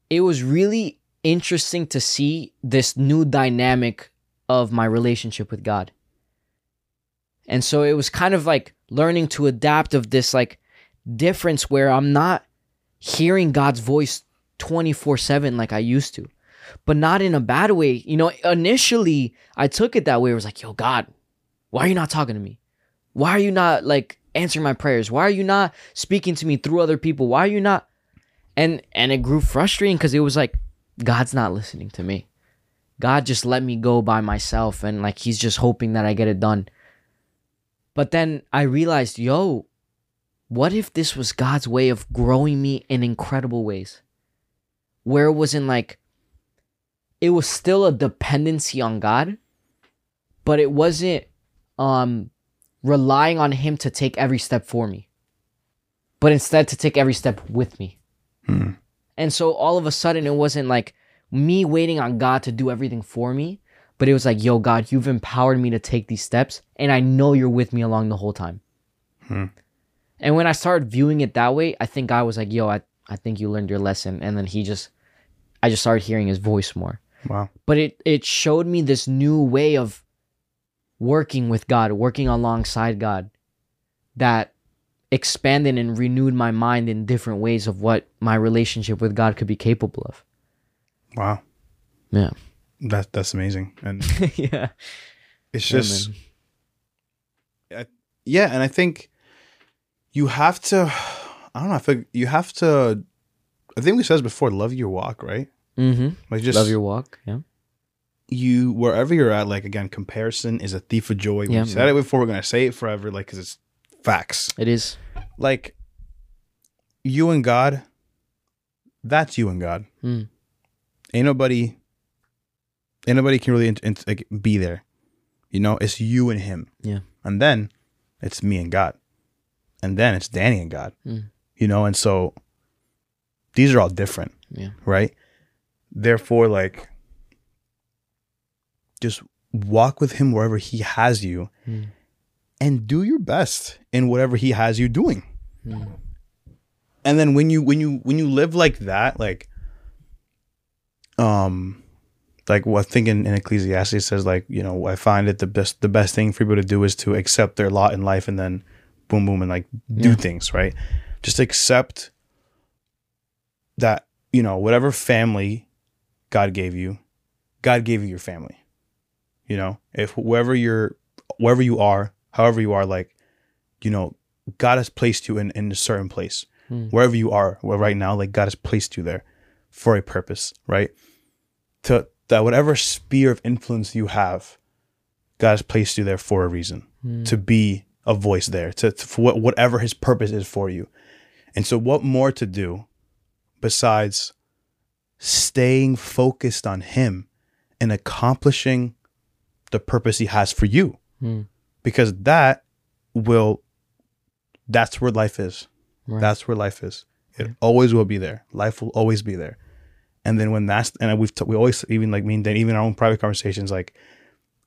it was really interesting to see this new dynamic of my relationship with God. And so it was kind of like learning to adapt of this like difference where I'm not hearing God's voice 24/7 like I used to. But not in a bad way. You know, initially I took it that way. It was like, "Yo, God, why are you not talking to me? Why are you not like answering my prayers? Why are you not speaking to me through other people? Why are you not?" And and it grew frustrating cuz it was like God's not listening to me. God just let me go by myself and like he's just hoping that I get it done. But then I realized, yo, what if this was God's way of growing me in incredible ways? Where it wasn't like it was still a dependency on God, but it wasn't um relying on him to take every step for me. But instead to take every step with me. Hmm. And so all of a sudden, it wasn't like me waiting on God to do everything for me, but it was like, yo, God, you've empowered me to take these steps, and I know you're with me along the whole time. Hmm. And when I started viewing it that way, I think God was like, yo, I, I think you learned your lesson. And then he just, I just started hearing his voice more. Wow But it, it showed me this new way of working with God, working alongside God that expanded and renewed my mind in different ways of what my relationship with God could be capable of. wow Yeah. that that's amazing and <laughs> yeah. it's Yeah, just man. yeah and i think you have to i don't know i feel like you have to i think we said this before love your walk right Mm-hmm. like just Love your walk. Yeah. you wherever you're at like again comparison is a thief of joy Yeah, we said it before we're gonna say it forever like because it's facts It is. like you and god that's you and god Mm. ain't nobody ain't nobody can really int- int- like, be there you know it's you and him Yeah. and then it's me and god and then it's danny and god Mm. you know and so these are all different Yeah. right therefore like just walk with him wherever he has you Mm. and do your best in whatever he has you doing Mm. and then when you when you when you live like that like um like what I think in, in Ecclesiastes says like you know I find it the best the best thing for people to do is to accept their lot in life and then boom boom and like do Yeah. things right just accept that you know whatever family God gave you God gave you your family you know if whoever you're wherever you are however you are like you know God has placed you in in a certain place Hmm. wherever you are well, right now like God has placed you there for a purpose right to that whatever sphere of influence you have God has placed you there for a reason Mm. to be a voice there to, to for what, whatever his purpose is for you and so what more to do besides staying focused on him and accomplishing the purpose he has for you. Mm. because that will that's where life is. Right. that's where life is. It always will be there. Life will always be there. And then when that's and we've t- we always even like mean that even our own private conversations like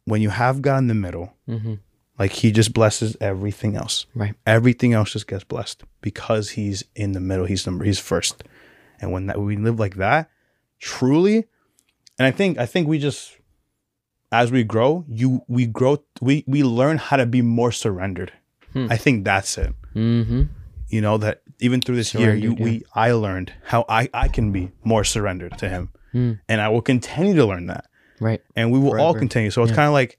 when you have god in the middle hmm like he just blesses everything else. Right. everything else just gets blessed because he's in the middle. He's number he's first. And when that when we live like that truly. And i think i think we just as we grow you we grow we we learn how to be more surrendered. Hmm. i think that's it. Hmm you know that even through this year you Surrendered, we i learned how i i can be more surrendered to him. Hmm. and i will continue to learn that. Right. and we will all continue. So it's Yeah. kind of like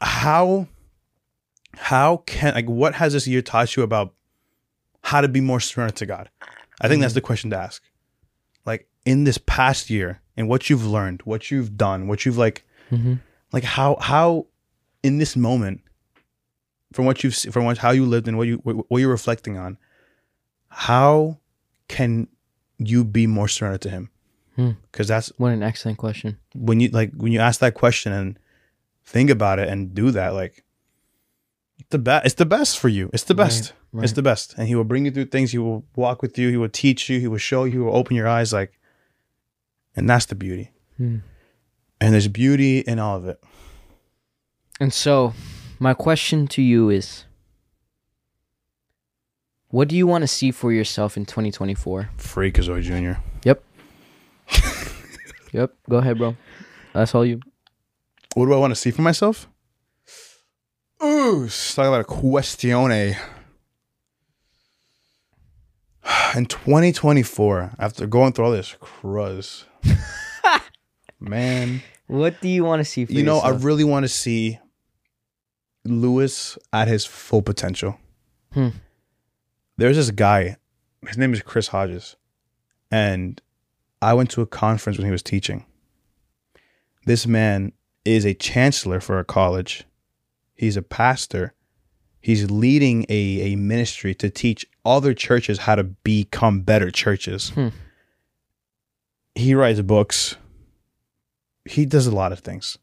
how how can like what has this year taught you about how to be more surrendered to god? I think that's Mm-hmm. the question to ask like in this past year and what you've learned what you've done what you've like hmm like how how in this moment from what you've from what how you lived and what you what, what you're reflecting on how can you be more surrendered to him Hmm. because that's What an excellent question. when you like when you ask that question and think about it and do that like the best it's the best for you it's the Right, best right. it's the best and he will bring you through things he will walk with you he will teach you he will show you he will open your eyes like and that's the beauty Hmm. and there's beauty in all of it And so, my question to you is what do you want to see for yourself in 2024? freakazoid junior Yep. <laughs> Yep. Go ahead, bro. That's all you. What do I want to see for myself? Let's talk about a questione. In 2024, after going through all this cruz, <laughs> man, What do you want to see for you know, I really want to see Lewis at his full potential. Hmm. There's this guy, his name is Chris Hodges, and I went to a conference when he was teaching. This man is a chancellor for a college. He's a pastor. He's leading a, a ministry to teach other churches how to become better churches. Hmm. He writes books. He does a lot of things.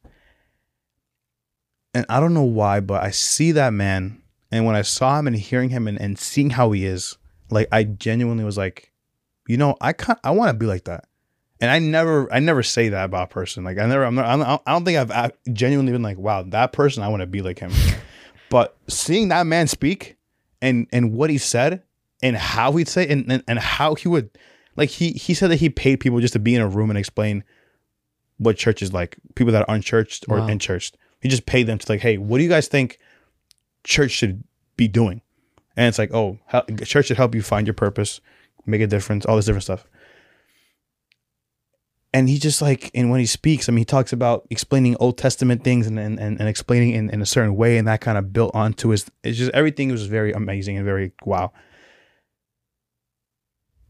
And I don't know why, but I see that man. And when I saw him and hearing him and, and seeing how he is, like I genuinely was like, you know, I can't, I want to be like that. And I never, I never say that about a person. Like I never, I'm not, I'm not, I don't think I've genuinely been like, wow, that person, I want to be like him. <laughs> but seeing that man speak and and what he said and how he'd say and, and and how he would, like he he said that he paid people just to be in a room and explain what church is like, people that are unchurched or Wow. in church. He just paid them to like, hey, what do you guys think church should be doing? And it's like, oh, hel- church should help you find your purpose, make a difference, all this different stuff. And he just like, and when he speaks, I mean, he talks about explaining Old Testament things and and, and, explaining in, in a certain way, and that kind of built onto his. It's just everything was very amazing and very wow.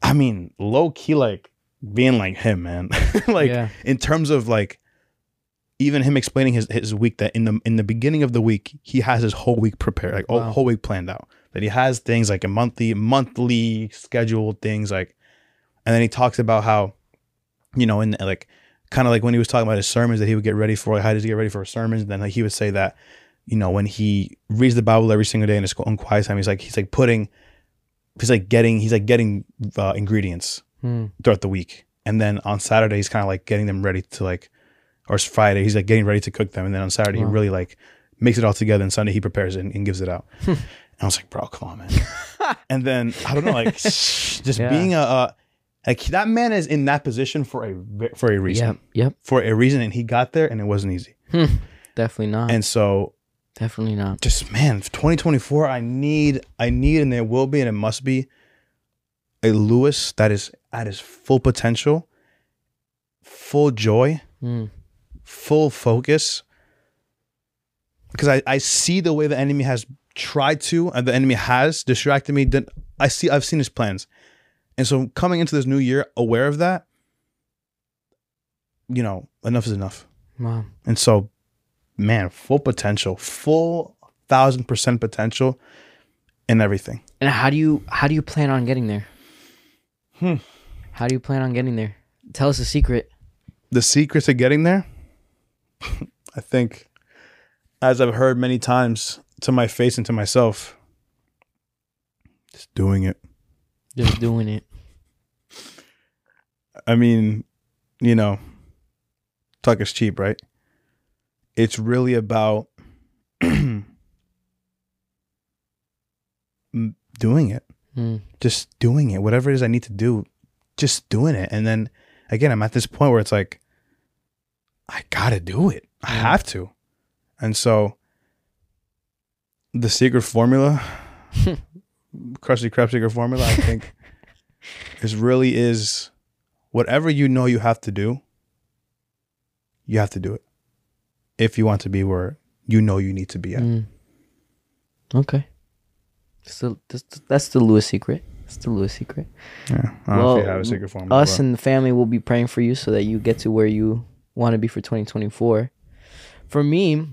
I mean, low key, like being like him, man. <laughs> like yeah. in terms of like even him explaining his his week that in the in the beginning of the week he has his whole week prepared like Wow. whole week planned out that he has things like a monthly monthly scheduled things like and then he talks about how you know in like kind of like when he was talking about his sermons that he would get ready for like how does he get ready for his sermons then like he would say that you know when he reads the bible every single day in his own quiet time he's like he's like putting he's like getting he's like getting uh, ingredients Hmm. throughout the week. And then on Saturday, he's kind of like getting them ready to like or it's Friday. He's like getting ready to cook them, and then on Saturday he really like makes it all together, and Sunday he prepares it and, and gives it out. <laughs> and I was like, bro, come on, man. <laughs> and then I don't know, like <laughs> just Yeah. being a, a like that man is in that position for a for a reason, Yep. Yep. for a reason, and he got there, and it wasn't easy. Definitely not. And so Definitely not. just man 2024 i need i need and there will be and it must be a lewis that is at his full potential full joy Mm. full focus because I, I see the way the enemy has tried to and the enemy has distracted me then i see i've seen his plans and so coming into this new year aware of that you know enough is enough Wow. and so, man, full potential, full thousand percent potential in everything. And how do you how do you plan on getting there? Hmm. How do you plan on getting there? Tell us the secret. The secret to getting there, <laughs> I think, as I've heard many times to my face and to myself, just doing it. Just doing it. I mean, you know, talk is cheap, right? It's really about <clears throat> doing it. Mm. just doing it, whatever it is I need to do, just doing it. And then again, I'm at this point where it's like, I gotta do it. I Yeah. have to. And so the secret formula, <laughs> Krusty Krab formula, I think <laughs> this really is whatever you know you have to do, you have to do it. If you want to be where you know you need to be at. Mm. Okay. So that's, that's the Lewis secret. That's the Lewis secret. Yeah. I don't know if you Well, have a secret formula. Us and the family will be praying for you so that you get to where you want to be for 2024. For me,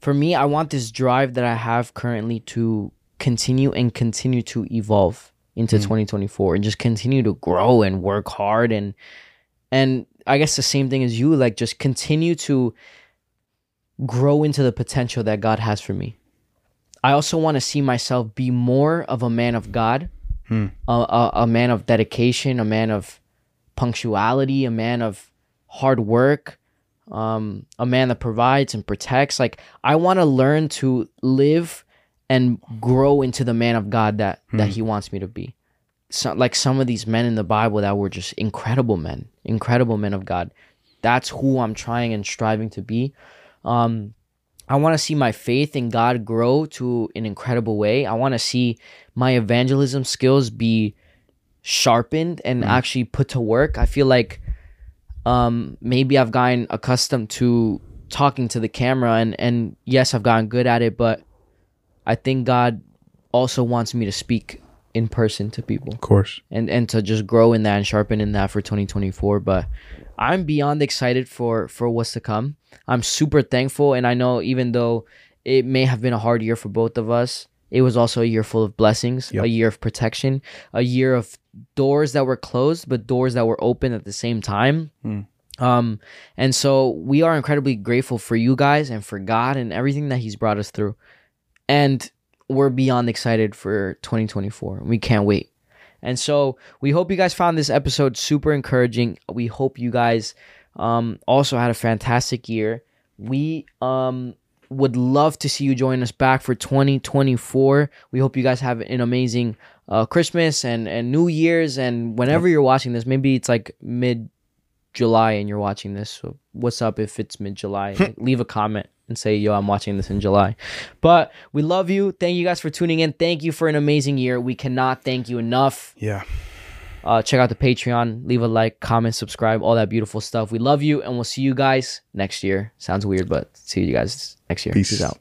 for me, I want this drive that I have currently to continue and continue to evolve into Mm. 2024 and just continue to grow and work hard and and I guess the same thing as you like just continue to grow into the potential that God has for me. I also want to see myself be more of a man of God, Hmm. a, a, a man of dedication, a man of punctuality, a man of hard work, um, a man that provides and protects. Like I want to learn to live and grow into the man of God that that He wants me to be. So, like some of these men in the Bible that were just incredible men, incredible men of God. That's who I'm trying and striving to be. Um, I want to see my faith in God grow to an incredible way. I want to see my evangelism skills be sharpened and actually put to work. I feel like um, maybe I've gotten accustomed to talking to the camera, and and yes, I've gotten good at it, but I think God also wants me to speak in person to people of course. and and to just grow in that and sharpen in that for 2024 but i'm beyond excited for for what's to come i'm super thankful and i know even though it may have been a hard year for both of us it was also a year full of blessings Yep. a year of protection a year of doors that were closed but doors that were open at the same time Hmm. um and so we are incredibly grateful for you guys and for god and everything that he's brought us through and we're beyond excited for 2024 we can't wait and so we hope you guys found this episode super encouraging. We hope you guys um, also had a fantastic year. We um, would love to see you join us back for 2024. We hope you guys have an amazing uh, Christmas and, and New Year's. And whenever you're watching this, maybe it's like mid July and you're watching this. So what's up if it's mid July? <laughs> leave a comment and say, yo, I'm watching this in July. But we love you. Thank you guys for tuning in. Thank you for an amazing year. We cannot thank you enough. Yeah. Uh, check out the Patreon. Leave a like, comment, subscribe, all that beautiful stuff. We love you, and we'll see you guys next year. Sounds weird, but see you guys next year. Peace. Peace out.